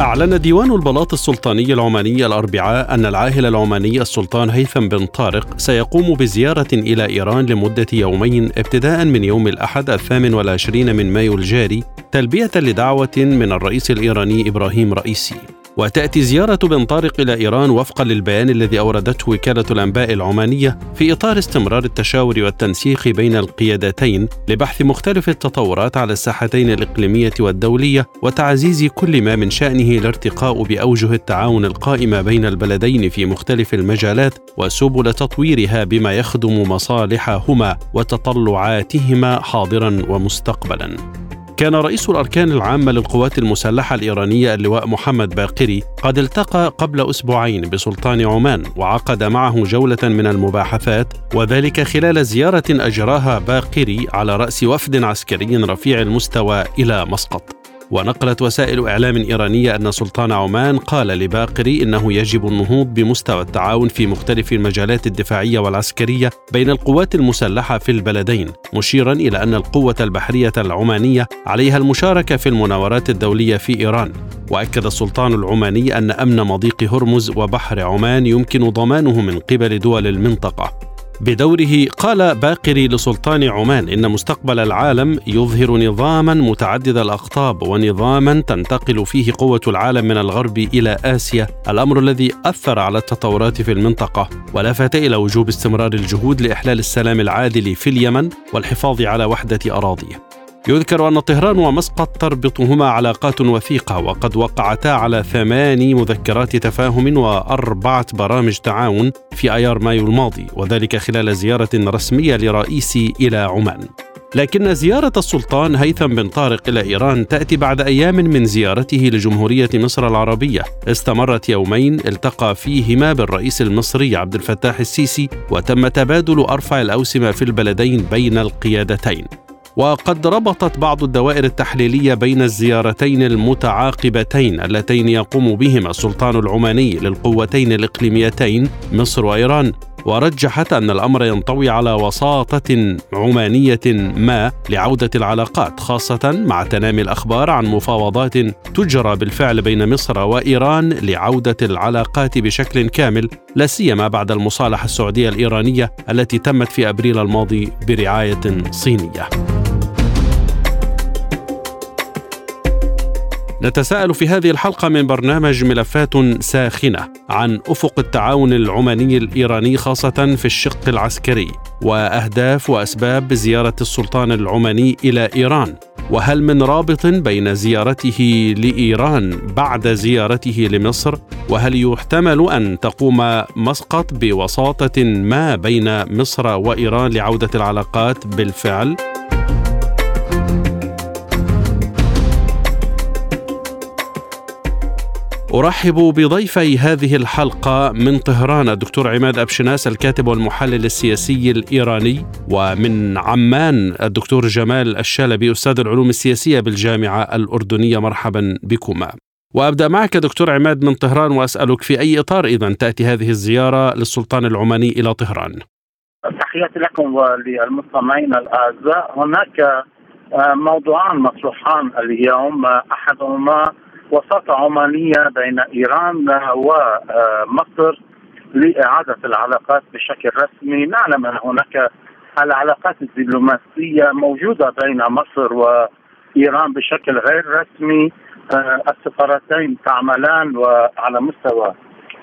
أعلن ديوان البلاط السلطاني العماني الأربعاء أن العاهل العماني السلطان هيثم بن طارق سيقوم بزيارة إلى إيران لمدة يومين ابتداء من يوم الأحد الثامن والعشرين من مايو الجاري تلبية لدعوة من الرئيس الإيراني إبراهيم رئيسي. وتأتي زيارة بن طارق إلى إيران وفقا للبيان الذي أوردته وكالة الأنباء العمانية في إطار استمرار التشاور والتنسيق بين القيادتين لبحث مختلف التطورات على الساحتين الإقليمية والدولية وتعزيز كل ما من شأنه الارتقاء بأوجه التعاون القائمة بين البلدين في مختلف المجالات وسبل تطويرها بما يخدم مصالحهما وتطلعاتهما حاضرا ومستقبلا. كان رئيس الأركان العامة للقوات المسلحة الإيرانية اللواء محمد باقري قد التقى قبل أسبوعين بسلطان عمان وعقد معه جولة من المباحثات وذلك خلال زيارة أجراها باقري على رأس وفد عسكري رفيع المستوى إلى مسقط. ونقلت وسائل إعلام إيرانية أن سلطان عمان قال لباقري إنه يجب النهوض بمستوى التعاون في مختلف المجالات الدفاعية والعسكرية بين القوات المسلحة في البلدين مشيرا إلى أن القوة البحرية العمانية عليها المشاركة في المناورات الدولية في إيران. وأكد السلطان العماني أن أمن مضيق هرمز وبحر عمان يمكن ضمانه من قبل دول المنطقة. بدوره قال باقري لسلطان عمان إن مستقبل العالم يظهر نظاما متعدد الأقطاب ونظاما تنتقل فيه قوة العالم من الغرب إلى آسيا الأمر الذي أثر على التطورات في المنطقة. ولفت إلى وجوب استمرار الجهود لإحلال السلام العادل في اليمن والحفاظ على وحدة أراضيه. يذكر أن طهران ومسقط تربطهما علاقات وثيقة وقد وقعتا على ثماني مذكرات تفاهم وأربعة برامج تعاون في أيار مايو الماضي وذلك خلال زيارة رسمية لرئيسي إلى عمان. لكن زيارة السلطان هيثم بن طارق إلى إيران تأتي بعد أيام من زيارته لجمهورية مصر العربية. استمرت يومين التقى فيهما بالرئيس المصري عبد الفتاح السيسي وتم تبادل أرفع الأوسمة في البلدين بين القيادتين. وقد ربطت بعض الدوائر التحليلية بين الزيارتين المتعاقبتين اللتين يقوم بهما السلطان العماني للقوتين الإقليميتين مصر وإيران. ورجحت أن الأمر ينطوي على وساطة عمانية ما لعودة العلاقات خاصة مع تنامي الأخبار عن مفاوضات تجرى بالفعل بين مصر وإيران لعودة العلاقات بشكل كامل لا سيما بعد المصالحة السعودية الإيرانية التي تمت في أبريل الماضي برعاية صينية. نتساءل في هذه الحلقة من برنامج ملفات ساخنة عن أفق التعاون العماني الإيراني خاصة في الشق العسكري وأهداف وأسباب زيارة السلطان العماني إلى إيران وهل من رابط بين زيارته لإيران بعد زيارته لمصر وهل يحتمل أن تقوم مسقط بوساطة ما بين مصر وإيران لعودة العلاقات بالفعل؟ أرحب بضيفي هذه الحلقة من طهران الدكتور عماد أبشناس الكاتب والمحلل السياسي الإيراني ومن عمان الدكتور جمال الشلبي أستاذ العلوم السياسية بالجامعة الأردنية. مرحبا بكما. وأبدأ معك دكتور عماد من طهران وأسألك في أي إطار إذا تأتي هذه الزيارة للسلطان العماني إلى طهران؟ تحياتي لكم وللمستمعين الأعزاء. هناك موضوعان مطروحان اليوم. أحدهما وساطة عمانية بين إيران ومصر لإعادة العلاقات بشكل رسمي. نعلم أن هناك العلاقات الدبلوماسية موجودة بين مصر وإيران بشكل غير رسمي. آه، السفارتين تعملان وعلى مستوى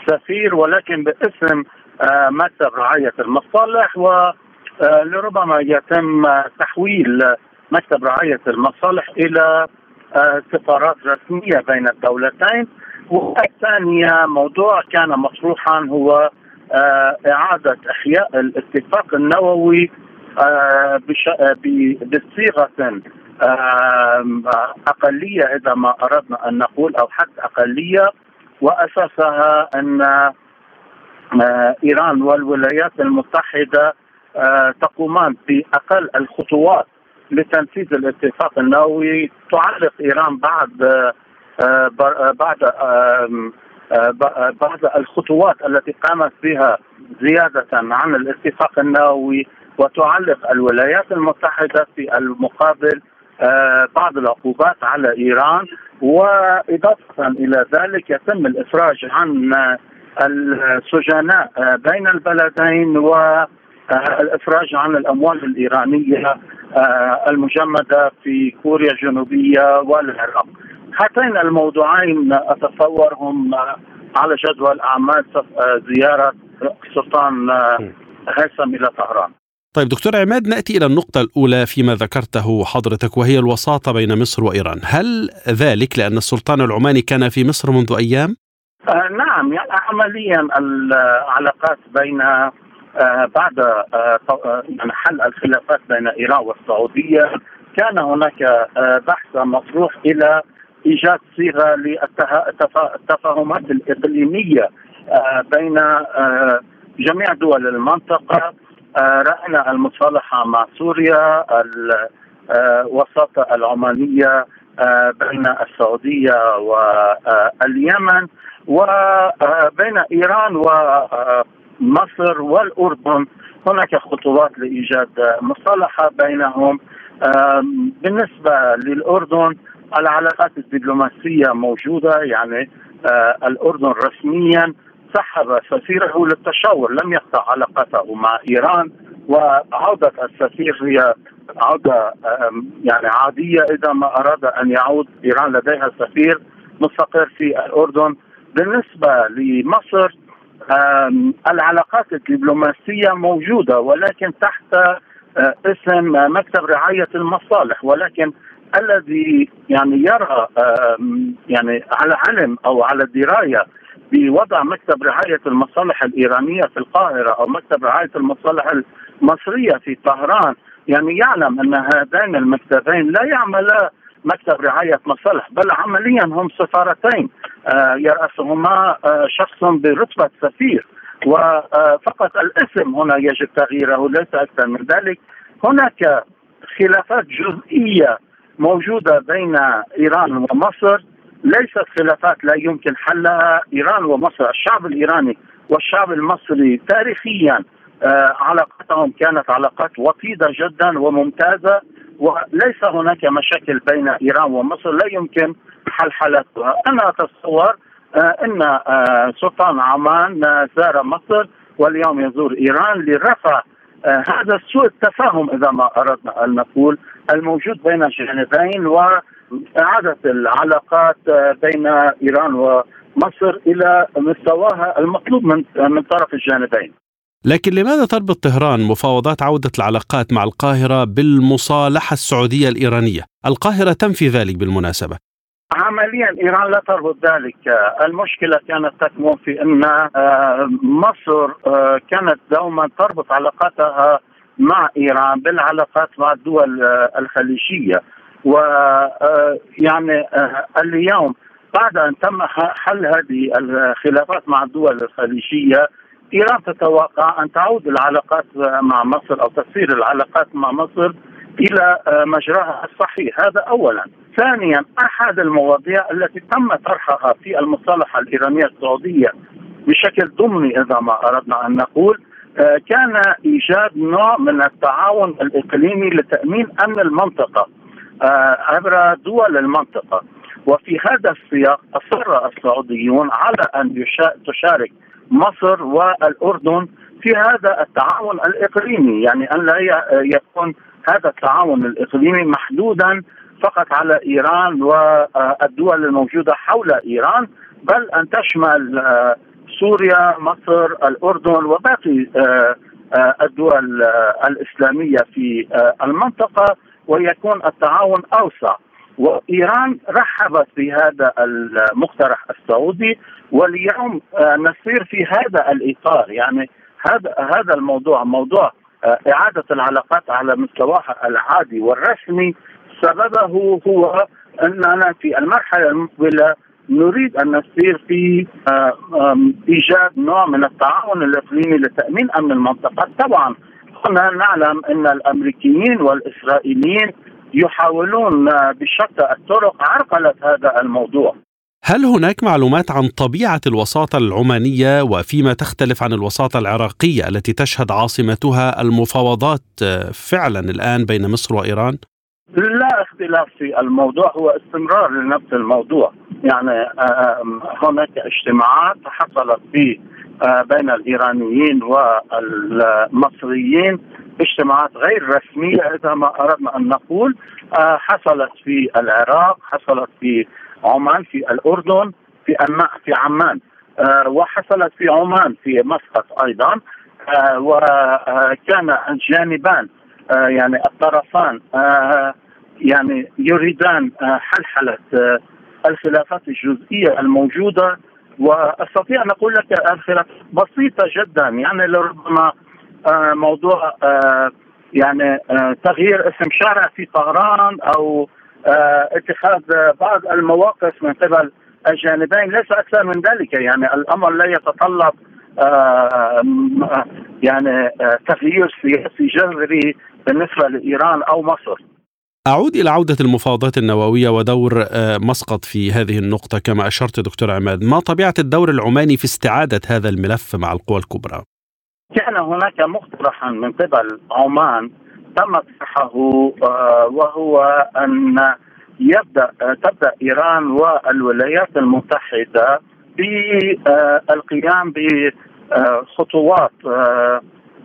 سفير ولكن باسم آه، مكتب رعاية المصالح. ولربما آه، يتم تحويل مكتب رعاية المصالح إلى سفارات رسمية بين الدولتين. والثانية موضوع كان مطروحا هو إعادة إحياء الاتفاق النووي بصيغة أقلية إذا ما أردنا أن نقول أو حتى أقلية. وأساسها أن إيران والولايات المتحدة تقومان بأقل الخطوات لتنفيذ الاتفاق النووي تعلق إيران بعد بعد بعد الخطوات التي قامت بها زيادة عن الاتفاق النووي وتعلق الولايات المتحدة في المقابل بعض العقوبات على إيران وإضافة إلى ذلك يتم الإفراج عن السجناء بين البلدين والافراج عن الأموال الإيرانية المجمدة في كوريا الجنوبية والعراق. هاتين الموضوعين اتصور هم على جدول أعمال زيارة سلطان هيثم إلى طهران. طيب دكتور عماد نأتي إلى النقطة الأولى فيما ذكرته حضرتك وهي الوساطة بين مصر وإيران، هل ذلك لأن السلطان العماني كان في مصر منذ أيام؟ آه نعم يعني عمليا العلاقات بين آه بعد آه يعني حل الخلافات بين إيران والسعودية كان هناك آه بحث مطروح إلى إيجاد صيغة للتفاهمات الإقليمية آه بين آه جميع دول المنطقة رأينا المصالحة مع سوريا الوساطه العمانية بين السعودية واليمن وبين إيران ومصر والأردن. هناك خطوات لإيجاد مصالحة بينهم. بالنسبة للأردن العلاقات الدبلوماسية موجودة يعني الأردن رسميا سحب سفيره للتشاور لم يقطع علاقته مع إيران وعودة السفير هي عودة يعني عادية إذا ما أراد أن يعود إيران لديها سفير مستقر في الأردن. بالنسبة لمصر العلاقات الدبلوماسية موجودة ولكن تحت اسم مكتب رعاية المصالح ولكن الذي يعني يرى يعني على علم أو على دراية بوضع مكتب رعاية المصالح الإيرانية في القاهرة أو مكتب رعاية المصالح المصرية في طهران يعني يعلم أن هذين المكتبين لا يعملا مكتب رعاية مصالح بل عمليا هم سفارتين. آه يرأسهما آه شخص برتبة سفير. وفقط الاسم هنا يجب تغييره ليس أكثر من ذلك. هناك خلافات جزئية موجودة بين إيران ومصر. ليست خلافات لا يمكن حلها. إيران ومصر، الشعب الإيراني والشعب المصري تاريخيا آه علاقتهم كانت علاقات وطيدة جدا وممتازة. وليس هناك مشاكل بين إيران ومصر لا يمكن حلحلتها، أنا أتصور آه إن آه سلطان عمان زار مصر واليوم يزور إيران لرفع هذا سوء التفاهم إذا ما أردنا أن نقول الموجود بين الجانبين و إعادة العلاقات بين إيران ومصر إلى مستواها المطلوب من من طرف الجانبين. لكن لماذا تربط طهران مفاوضات عودة العلاقات مع القاهرة بالمصالحة السعودية الإيرانية؟ القاهرة تنفي ذلك بالمناسبة. عمليا إيران لا تربط ذلك، المشكلة كانت تكمن في أن مصر كانت دوما تربط علاقاتها مع إيران بالعلاقات مع الدول الخليجية ويعني اليوم بعد أن تم حل هذه الخلافات مع الدول الخليجية ايران تتوقع ان تعود العلاقات مع مصر أو تسير العلاقات مع مصر إلى مجراها الصحيح. هذا اولا. ثانيا أحد المواضيع التي تم طرحها في المصالحة الإيرانية السعودية بشكل ضمني إذا ما أردنا أن نقول كان إيجاد نوع من التعاون الإقليمي لتأمين أمن المنطقة عبر دول المنطقة. وفي هذا السياق أصر السعوديون على أن تشارك مصر والأردن في هذا التعاون الإقليمي يعني أن لا يكون هذا التعاون الإقليمي محدودا فقط على إيران والدول الموجودة حول إيران بل أن تشمل سوريا مصر الأردن وباقي الدول الإسلامية في المنطقة ويكون التعاون أوسع. وإيران رحبت بهذا المقترح السعودي واليوم نسير في هذا الإطار. يعني هذا هذا الموضوع موضوع إعادة العلاقات على مستواها العادي والرسمي. سببه هو أننا في المرحلة المقبلة نريد أن نسير في آه، إيجاد نوع من التعاون الإقليمي لتأمين أمن المنطقة، طبعا هنا نعلم أن الأمريكيين والإسرائيليين يحاولون بشتى الطرق عرقله هذا الموضوع. هل هناك معلومات عن طبيعة الوساطة العمانية وفيما تختلف عن الوساطة العراقية التي تشهد عاصمتها المفاوضات آه، فعلا الآن بين مصر وإيران؟ لا اختلاف في الموضوع هو استمرار لنفس الموضوع يعني هناك اجتماعات حصلت في بين الإيرانيين والمصريين اجتماعات غير رسمية إذا ما أردنا أن نقول حصلت في العراق حصلت في عمان في الأردن في في عمان وحصلت في عمان في مسقط أيضا وكان الجانبان يعني الطرفان يعني يريدان حلحلة الخلافات الجزئية الموجودة وأستطيع أن أقول لك الخلافات بسيطة جدا يعني لربما آه، موضوع آه، يعني آه، تغيير اسم شارع في طهران أو اتخاذ بعض المواقف من قبل الجانبين. ليس أكثر من ذلك. يعني الأمر لا يتطلب يعني تغيير سياسي جذري بالنسبة لإيران أو مصر. أعود إلى عودة المفاوضات النووية ودور آه، مسقط في هذه النقطة. كما أشرت دكتور عماد ما طبيعة الدور العماني في استعادة هذا الملف مع القوى الكبرى؟ كان هناك مقترحا من قبل عمان تم طرحه آه، وهو أن يبدأ آه، تبدأ إيران والولايات المتحدة بالقيام بخطوات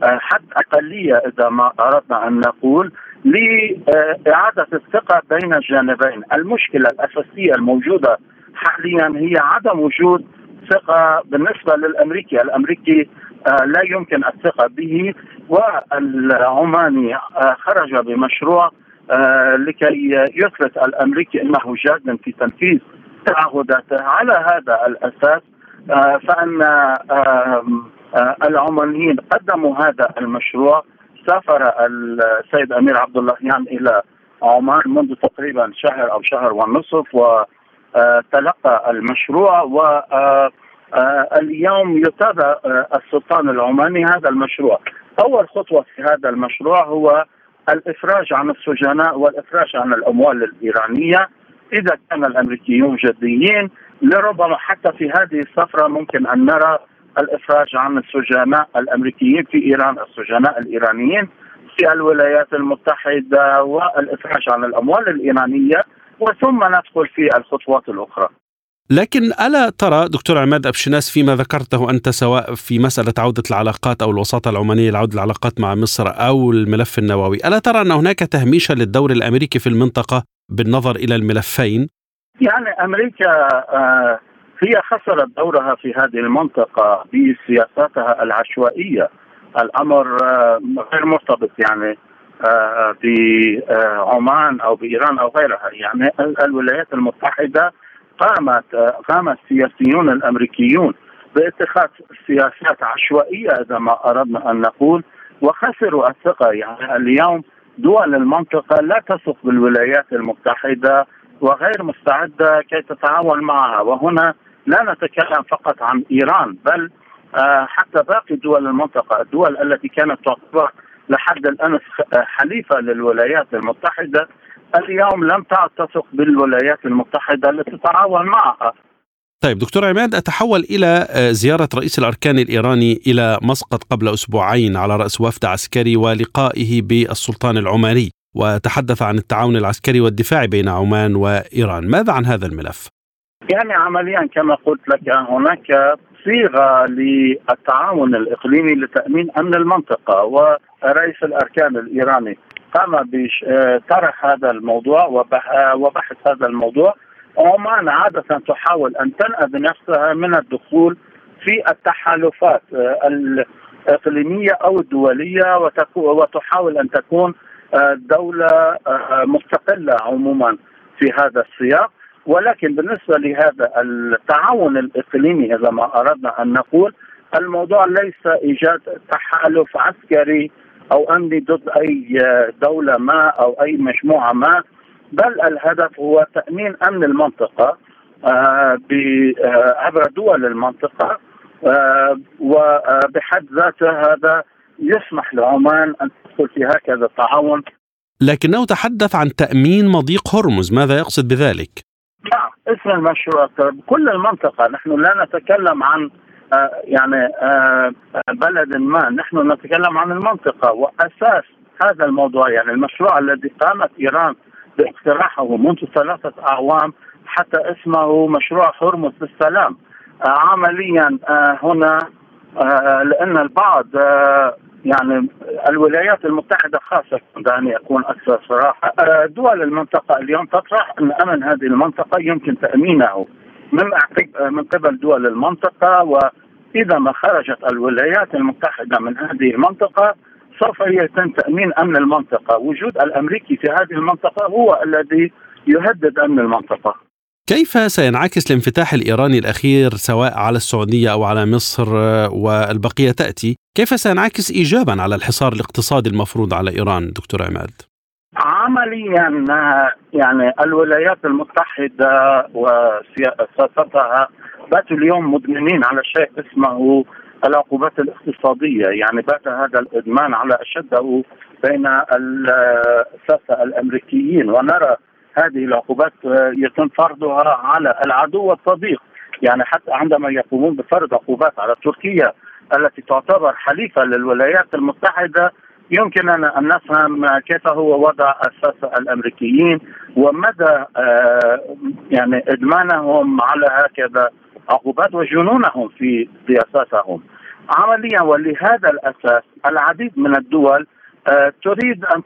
حد أقلية إذا ما أردنا أن نقول لإعادة الثقة بين الجانبين. المشكلة الأساسية الموجودة حاليا هي عدم وجود ثقة بالنسبة للأمريكي. الأمريكي آه، لا يمكن الثقة به والعماني آه، خرج بمشروع آه، لكي يثبت الأمريكي أنه جاد في تنفيذ تعهداته على هذا الأساس فأن العمانيين قدموا هذا المشروع. سافر السيد أمير عبد اللهيان إلى عمان منذ تقريبا شهر أو شهر ونصف وتلقى المشروع و اليوم يتابع السلطان العماني هذا المشروع. أول خطوة في هذا المشروع هو الإفراج عن السجناء والإفراج عن الأموال الإيرانية. إذا كان الأمريكيون جديين لربما حتى في هذه السفره ممكن أن نرى الإفراج عن السجناء الأمريكيين في إيران السجناء الإيرانيين في الولايات المتحدة والإفراج عن الأموال الإيرانية. وثم ندخل في الخطوات الأخرى. لكن ألا ترى دكتور عماد أبشناس فيما ذكرته أنت سواء في مسألة عودة العلاقات أو الوساطة العمانية لعودة العلاقات مع مصر أو الملف النووي، ألا ترى أن هناك تهميشا للدور الأمريكي في المنطقة بالنظر إلى الملفين؟ يعني أمريكا آه هي خسرت دورها في هذه المنطقة بسياساتها العشوائية الأمر آه، غير مرتبط يعني آه، بعمان أو بإيران أو غيرها يعني الولايات المتحدة قامت آه، قام السياسيون الأمريكيون باتخاذ سياسات عشوائية إذا ما أردنا أن نقول وخسروا الثقة. يعني اليوم دول المنطقة لا تثق بالولايات المتحدة وغير مستعدة كي تتعاون معها. وهنا لا نتكلم فقط عن إيران بل آه، حتى باقي دول المنطقة، الدول التي كانت تعتبر لحد الان حليفة للولايات المتحدة اليوم لم تعد تثق بالولايات المتحدة لتتعاون معها. طيب دكتور عماد أتحول إلى آه، زيارة رئيس الأركان الإيراني إلى مسقط قبل أسبوعين على رأس وفد عسكري ولقائه بالسلطان العماني وتحدث عن التعاون العسكري والدفاع بين عمان وإيران، ماذا عن هذا الملف؟ يعني عمليا كما قلت لك هناك صيغة للتعاون الإقليمي لتأمين أمن المنطقة ورئيس الأركان الإيراني قام بطرح هذا الموضوع وبحث هذا الموضوع. عمان عادة تحاول أن تنأى بنفسها من الدخول في التحالفات الإقليمية أو الدولية وتحاول أن تكون دولة مستقلة عموما في هذا السياق. ولكن بالنسبة لهذا التعاون الإقليمي إذا ما أردنا أن نقول الموضوع ليس إيجاد تحالف عسكري أو امني ضد أي دولة ما أو أي مجموعة ما بل الهدف هو تأمين أمن المنطقة آه، آه، عبر دول المنطقة آه، وبحد ذاته هذا يسمح لعمان أن تدخل في هكذا تعاون لكنه تحدث عن تأمين مضيق هرمز ماذا يقصد بذلك؟ نعم اسم المشروع كل المنطقة نحن لا نتكلم عن يعني بلد ما نحن نتكلم عن المنطقة وأساس هذا الموضوع يعني المشروع الذي قامت إيران باقتراحه منذ ثلاثة أعوام حتى اسمه مشروع هرمز للسلام. عمليا آه، هنا آه، لأن البعض آه، يعني الولايات المتحدة خاصة دعني اكون أكثر صراحة. دول المنطقة اليوم تطرح أن أمن هذه المنطقة يمكن تأمينه. من من قبل دول المنطقة وإذا ما خرجت الولايات المتحدة من هذه المنطقة سوف يتم تأمين أمن المنطقة، وجود الأمريكي في هذه المنطقة هو الذي يهدد أمن المنطقة. كيف سينعكس الانفتاح الإيراني الأخير سواء على السعودية أو على مصر والبقية تأتي؟ كيف سينعكس ايجابا على الحصار الاقتصادي المفروض على إيران دكتور عماد؟ عمليا يعني الولايات المتحدة وسياستها باتوا اليوم مدمنين على شيء اسمه العقوبات الاقتصادية. يعني بات هذا الإدمان على أشده بين الساسة الأمريكيين. ونرى هذه العقوبات يتم فرضها على العدو والصديق يعني حتى عندما يقومون بفرض عقوبات على تركيا التي تعتبر حليفة للولايات المتحدة يمكن ان نفهم كيف هو وضع الساسه الأمريكيين ومدى آه، يعني إدمانهم على هكذا عقوبات وجنونهم في سياساتهم عمليا ولهذا الأساس العديد من الدول آه، تريد أن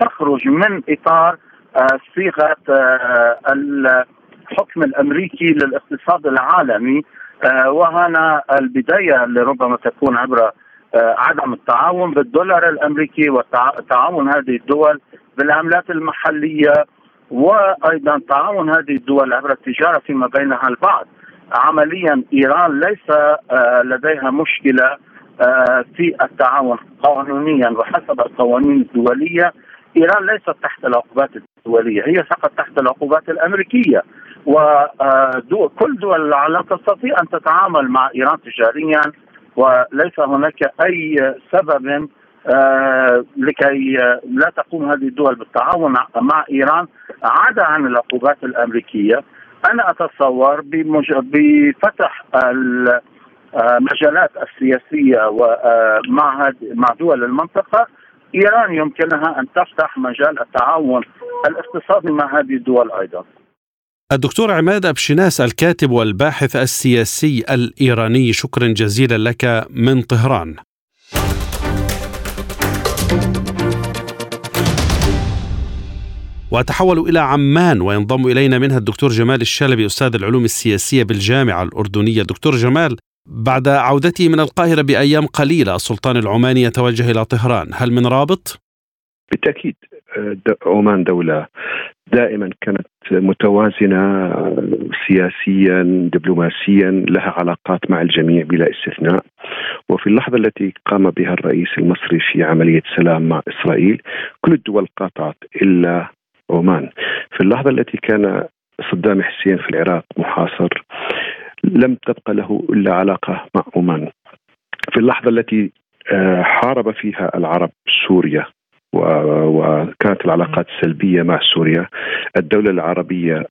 تخرج من إطار آه، صيغة الحكم الأمريكي للاقتصاد العالمي وهنا البداية اللي ربما تكون عبر عدم التعاون بالدولار الأمريكي وتعاون هذه الدول بالعملات المحلية وأيضا تعاون هذه الدول عبر التجارة فيما بينها البعض. عمليا إيران ليس آه، لديها مشكلة آه، في التعاون قانونيا وحسب القوانين الدولية. إيران ليست تحت العقوبات الدولية هي فقط تحت العقوبات الأمريكية. وكل آه، دول العالم تستطيع أن تتعامل مع إيران تجاريا وليس هناك أي سبب لكي لا تقوم هذه الدول بالتعاون مع إيران عدا عن العقوبات الأمريكية أنا أتصور بفتح المجالات السياسية ومع مع دول المنطقة إيران يمكنها أن تفتح مجال التعاون الاقتصادي مع هذه الدول أيضا. الدكتور عماد أبشناس الكاتب والباحث السياسي الإيراني شكرا جزيلا لك من طهران. وأتحول إلى عمان وينضم إلينا منها الدكتور جمال الشلبي أستاذ العلوم السياسية بالجامعة الأردنية دكتور جمال بعد عودته من القاهرة بأيام قليلة السلطان العماني يتوجه إلى طهران هل من رابط؟ بالتأكيد عمان دولة دائما كانت متوازنة سياسيا دبلوماسيا لها علاقات مع الجميع بلا استثناء. وفي اللحظة التي قام بها الرئيس المصري في عملية سلام مع إسرائيل كل الدول قاطعت إلا عمان. في اللحظة التي كان صدام حسين في العراق محاصر لم تبقى له إلا علاقة مع عمان. في اللحظة التي آه، حارب فيها العرب سوريا وكانت العلاقات سلبية مع سوريا. الدولة العربية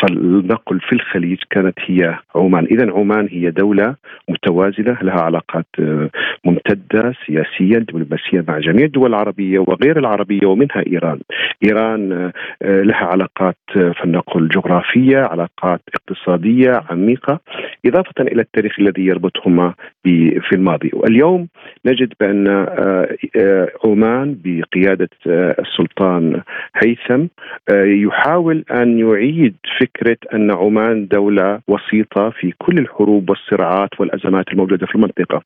فلنقل في الخليج كانت هي عمان. إذا عمان هي دولة متوازنة لها علاقات آه، ممتدة سياسيا دبلوماسيا مع جميع الدول العربية وغير العربية ومنها إيران. إيران آه، لها علاقات آه، فلنقل جغرافية علاقات اقتصادية عميقة إضافة إلى التاريخ الذي يربطهما في الماضي. واليوم نجد بأن عمان بقيادة السلطان هيثم يحاول أن يعيد فكرة أن عمان دولة وسيطة في كل الحروب والصراعات والأزمات الموجودة في المنطقة.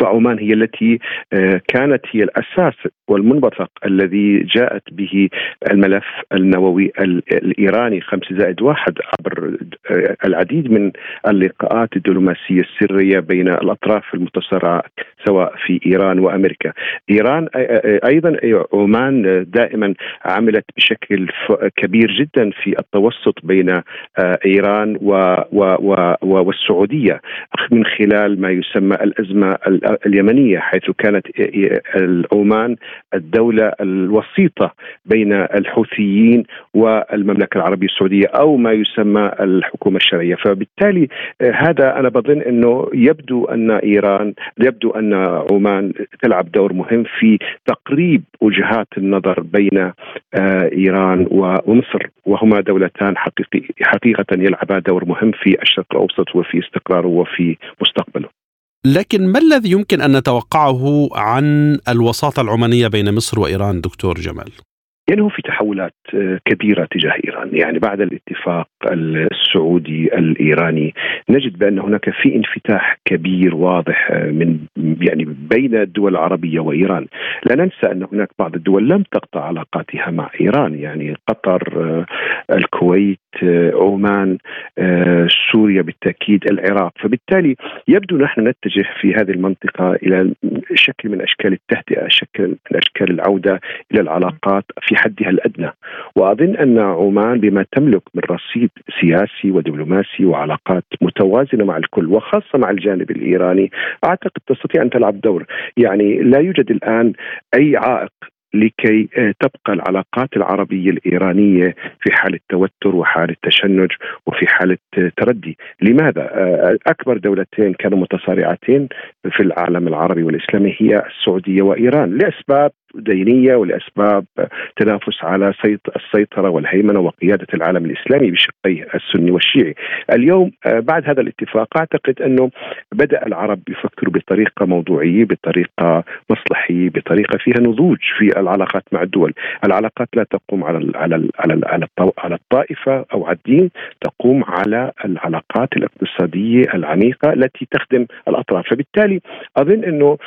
فعمان هي التي آه، كانت هي الأساس والمنبثق الذي جاءت به الملف النووي الإيراني خمس زائد واحد عبر آه، العديد من اللقاءات الدبلوماسية السرية بين الأطراف المتصارعه سواء في إيران وأمريكا. إيران آه، أيضا عمان دائما عملت بشكل كبير جدا في التوسط بين إيران والسعودية من خلال ما يسمى الأزمة اليمنية حيث كانت عمان الدولة الوسيطة بين الحوثيين والمملكة العربية السعودية أو ما يسمى الحكومة الشرعية، فبالتالي هذا أنا بظن إنه يبدو أن إيران يبدو أن عمان تلعب دور مهم في تقريب وجهات النظر بين آه، إيران ومصر وهما دولتان حقيقي حقيقة يلعبا دور مهم في الشرق الأوسط وفي استقراره وفي مستقبله. لكن ما الذي يمكن أن نتوقعه عن الوساطة العمانية بين مصر وإيران دكتور جمال؟ يعني هو في تحولات آه، كبيرة تجاه إيران، يعني بعد الاتفاق السعودي الإيراني نجد بأن هناك في انفتاح كبير واضح آه، من يعني بين الدول العربية وإيران، لا ننسى أن هناك بعض الدول لم تقطع علاقاتها مع إيران، يعني قطر، آه، الكويت، عمان، سوريا بالتأكيد، العراق، فبالتالي يبدو نحن نتجه في هذه المنطقة إلى شكل من أشكال التهدئة، شكل من أشكال العودة إلى العلاقات في حدها الأدنى. وأظن أن عمان بما تملك من رصيد سياسي ودبلوماسي وعلاقات متوازنة مع الكل وخاصة مع الجانب الإيراني أعتقد تستطيع أن تلعب دور. يعني لا يوجد الآن أي عائق لكي آه، تبقى العلاقات العربية الإيرانية في حالة توتر وحالة تشنج وفي حالة آه، تردي. لماذا؟ آه، أكبر دولتين كانوا متصارعتين في العالم العربي والإسلامي هي السعودية وإيران لأسباب دينية ولأسباب تنافس على السيطرة والهيمنة وقيادة العالم الإسلامي بشقيه السني والشيعي. اليوم بعد هذا الاتفاق أعتقد أنه بدأ العرب يفكروا بطريقة موضوعية بطريقة مصلحية بطريقة فيها نضوج في العلاقات مع الدول. العلاقات لا تقوم على على على على الطائفة أو على الدين تقوم على العلاقات الاقتصادية العميقة التي تخدم الأطراف. فبالتالي أظن أنه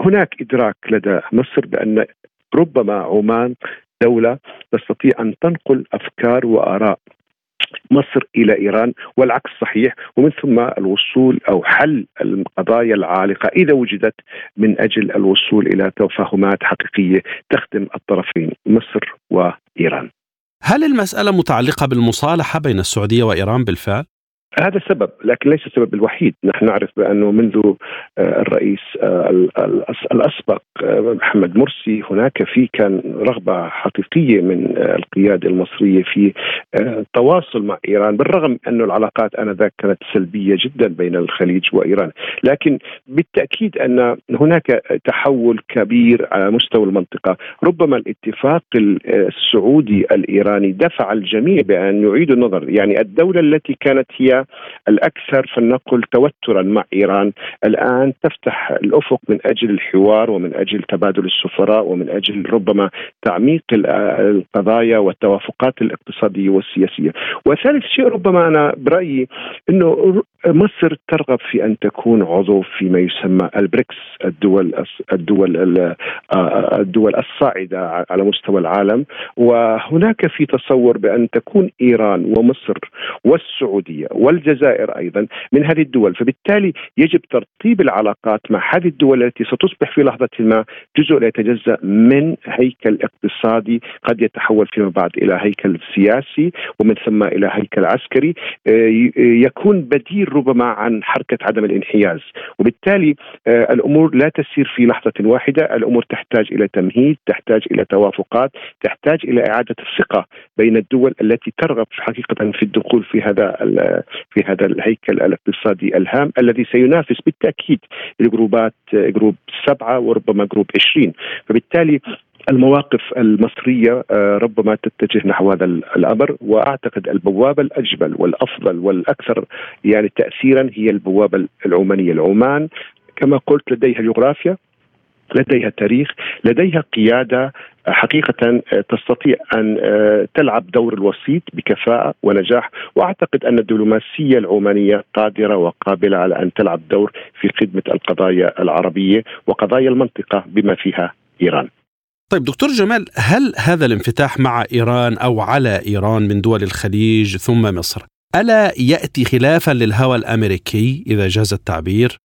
هناك إدراك لدى مصر بأن ربما عمان دولة تستطيع أن تنقل أفكار وآراء مصر إلى إيران والعكس صحيح ومن ثم الوصول أو حل القضايا العالقة إذا وجدت من أجل الوصول إلى تفاهمات حقيقية تخدم الطرفين مصر وإيران. هل المسألة متعلقة بالمصالحة بين السعودية وإيران بالفعل؟ هذا سبب لكن ليس السبب الوحيد. نحن نعرف بأنه منذ آه، الرئيس آه، الأسبق آه، محمد مرسي هناك في كان رغبة حقيقية من القيادة المصرية في التواصل مع إيران بالرغم أن العلاقات آنذاك كانت سلبية جدا بين الخليج وإيران. لكن بالتأكيد أن هناك تحول كبير على مستوى المنطقة. ربما الاتفاق السعودي الإيراني دفع الجميع بأن يعيدوا النظر. يعني الدولة التي كانت هي الأكثر فلنقل توترا مع إيران. الآن تفتح الأفق من أجل الحوار ومن أجل تبادل السفراء ومن أجل ربما تعميق القضايا والتوافقات الاقتصادية والسياسية. وثالث شيء ربما أنا برأيي إنه مصر ترغب في أن تكون عضو فيما يسمى البريكس الدول الدول الدول الصاعدة على مستوى العالم. وهناك في تصور بأن تكون إيران ومصر والسعودية والجزائر أيضا من هذه الدول. فبالتالي يجب ترتيب العلاقات مع هذه الدول التي ستصبح في لحظة ما جزء لا يتجزأ من هيكل اقتصادي قد يتحول فيما بعد إلى هيكل سياسي ومن ثم إلى هيكل عسكري. آه، يكون بديل ربما عن حركة عدم الانحياز. وبالتالي آه، الأمور لا تسير في لحظة واحدة. الأمور تحتاج إلى تمهيد تحتاج إلى توافقات تحتاج إلى إعادة الثقة بين الدول التي ترغب حقيقة في الدخول في هذا في هذا الهيكل الاقتصادي الهام الذي سينافس بالتأكيد الـ groups group سبعة وربما group 20 فبالتالي المواقف المصرية آه، ربما تتجه نحو هذا الأمر وأعتقد البوابة الأجمل والأفضل والأكثر يعني تأثيرا هي البوابة العمانية العمان. كما قلت لديها جغرافيا لديها تاريخ لديها قيادة حقيقة تستطيع أن تلعب دور الوسيط بكفاءة ونجاح. وأعتقد أن الدبلوماسية العمانية قادرة وقابلة على أن تلعب دور في خدمة القضايا العربية وقضايا المنطقة بما فيها إيران. طيب دكتور جمال هل هذا الانفتاح مع إيران أو على إيران من دول الخليج ثم مصر ألا يأتي خلافا للهوى الأمريكي إذا جاز التعبير؟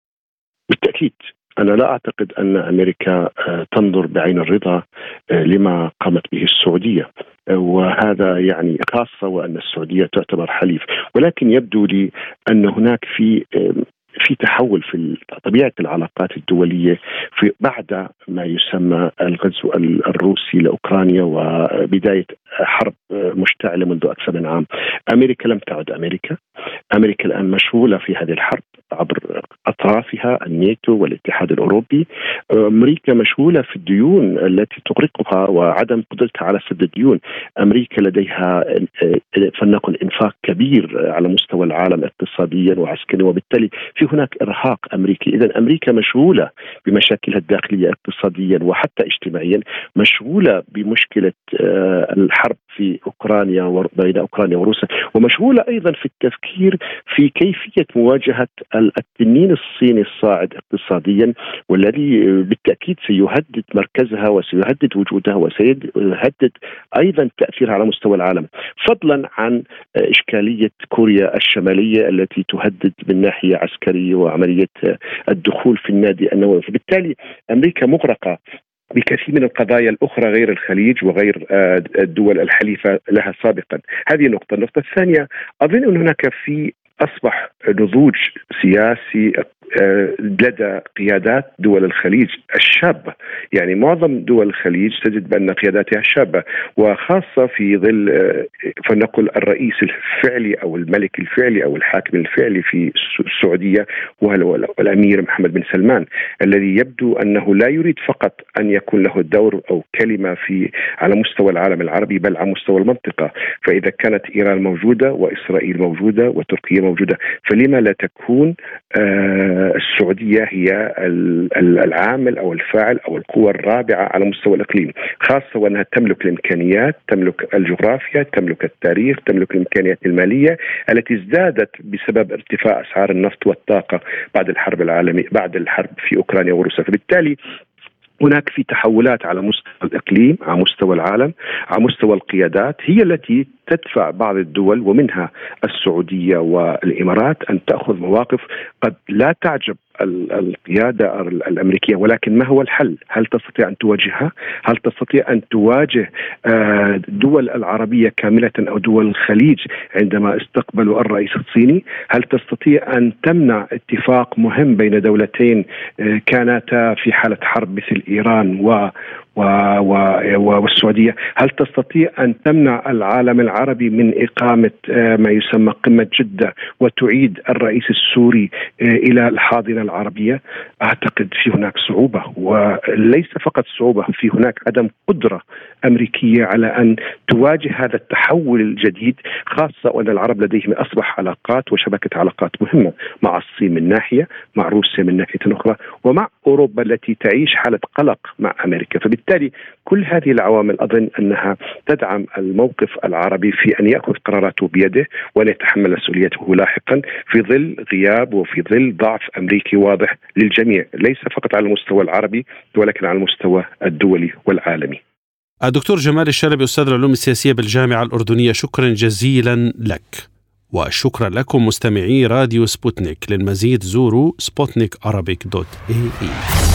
بالتأكيد. أنا لا أعتقد أن أمريكا آه، تنظر بعين الرضا آه، لما قامت به السعودية. آه، وهذا يعني خاصة وأن السعودية تعتبر حليف. ولكن يبدو لي أن هناك في في تحول في طبيعة العلاقات الدولية في بعد ما يسمى الغزو الروسي لأوكرانيا وبداية حرب مشتعلة منذ أكثر من عام. أمريكا لم تعد أمريكا، أمريكا الآن مشغولة في هذه الحرب. عبر أطرافها الناتو والاتحاد الأوروبي. أمريكا مشغولة في الديون التي تغرقها وعدم قدرتها على سد الديون. أمريكا لديها فلنقل إنفاق كبير على مستوى العالم اقتصاديا وعسكريا وبالتالي في هناك إرهاق أمريكي، اذا أمريكا مشغولة بمشاكلها الداخلية اقتصاديا وحتى اجتماعيا، مشغولة بمشكلة آه، الحرب في أوكرانيا بين أوكرانيا وروسيا، ومشغولة أيضا في التفكير في كيفية مواجهة التنين الصيني الصاعد اقتصاديا والذي بالتأكيد سيهدد مركزها وسيهدد وجودها وسيهدد أيضا تأثيرها على مستوى العالم، فضلا عن إشكالية كوريا الشمالية التي تهدد من ناحية عسكرية وعملية الدخول في النادي النووي، فبالتالي أمريكا مغرقة بكثير من القضايا الأخرى غير الخليج وغير آه، الدول الحليفة لها سابقا، هذه نقطة، النقطة الثانية أظن أن هناك في أصبح نضوج سياسي آه، لدى قيادات دول الخليج الشابة، يعني معظم دول الخليج تجد بأن قياداتها شابة وخاصة في ظل آه، فلنقل الرئيس الفعلي أو الملك الفعلي أو الحاكم الفعلي في السعودية وهو الامير محمد بن سلمان الذي يبدو أنه لا يريد فقط أن يكون له دور أو كلمة في على مستوى العالم العربي بل على مستوى المنطقة، فإذا كانت إيران موجودة وإسرائيل موجودة وتركيا موجودة. فلما لا تكون آه، السعودية هي العامل أو الفاعل أو القوة الرابعة على مستوى الإقليم خاصة وأنها تملك الإمكانيات تملك الجغرافيا تملك التاريخ تملك الإمكانيات المالية التي ازدادت بسبب ارتفاع أسعار النفط والطاقة بعد الحرب العالميه بعد الحرب في أوكرانيا وروسيا. فبالتالي هناك في تحولات على مستوى الإقليم، على مستوى العالم، على مستوى القيادات هي التي تدفع بعض الدول ومنها السعودية والإمارات أن تأخذ مواقف قد لا تعجب القيادة الأمريكية ولكن ما هو الحل؟ هل تستطيع أن تواجهها؟ هل تستطيع أن تواجه آه، العربية كاملة أو دول الخليج عندما استقبلوا الرئيس الصيني؟ هل تستطيع أن تمنع اتفاق مهم بين دولتين آه، كانتا في حالة حرب مثل إيران و والسعودية، هل تستطيع أن تمنع العالم العربي من إقامة آه، ما يسمى قمة جدة وتعيد الرئيس السوري آه، إلى الحاضنة العربية؟ أعتقد في هناك صعوبة وليس فقط صعوبة في هناك عدم قدرة أمريكية على أن تواجه هذا التحول الجديد خاصة وأن العرب لديهم أصبح علاقات وشبكة علاقات مهمة مع الصين من ناحية، مع روسيا من ناحية أخرى، ومع أوروبا التي تعيش حالة قلق مع أمريكا، فبالتالي وبالتالي كل هذه العوامل أظن أنها تدعم الموقف العربي في أن يأخذ قراراته بيده وأن يتحمل مسؤوليته لاحقا في ظل غياب وفي ظل ضعف أمريكي واضح للجميع ليس فقط على المستوى العربي ولكن على المستوى الدولي والعالمي. الدكتور جمال الشلبي أستاذ العلوم السياسية بالجامعة الأردنية شكرا جزيلا لك. وشكرا لكم مستمعي راديو سبوتنيك للمزيد زوروا سبوتنيك dot اي اي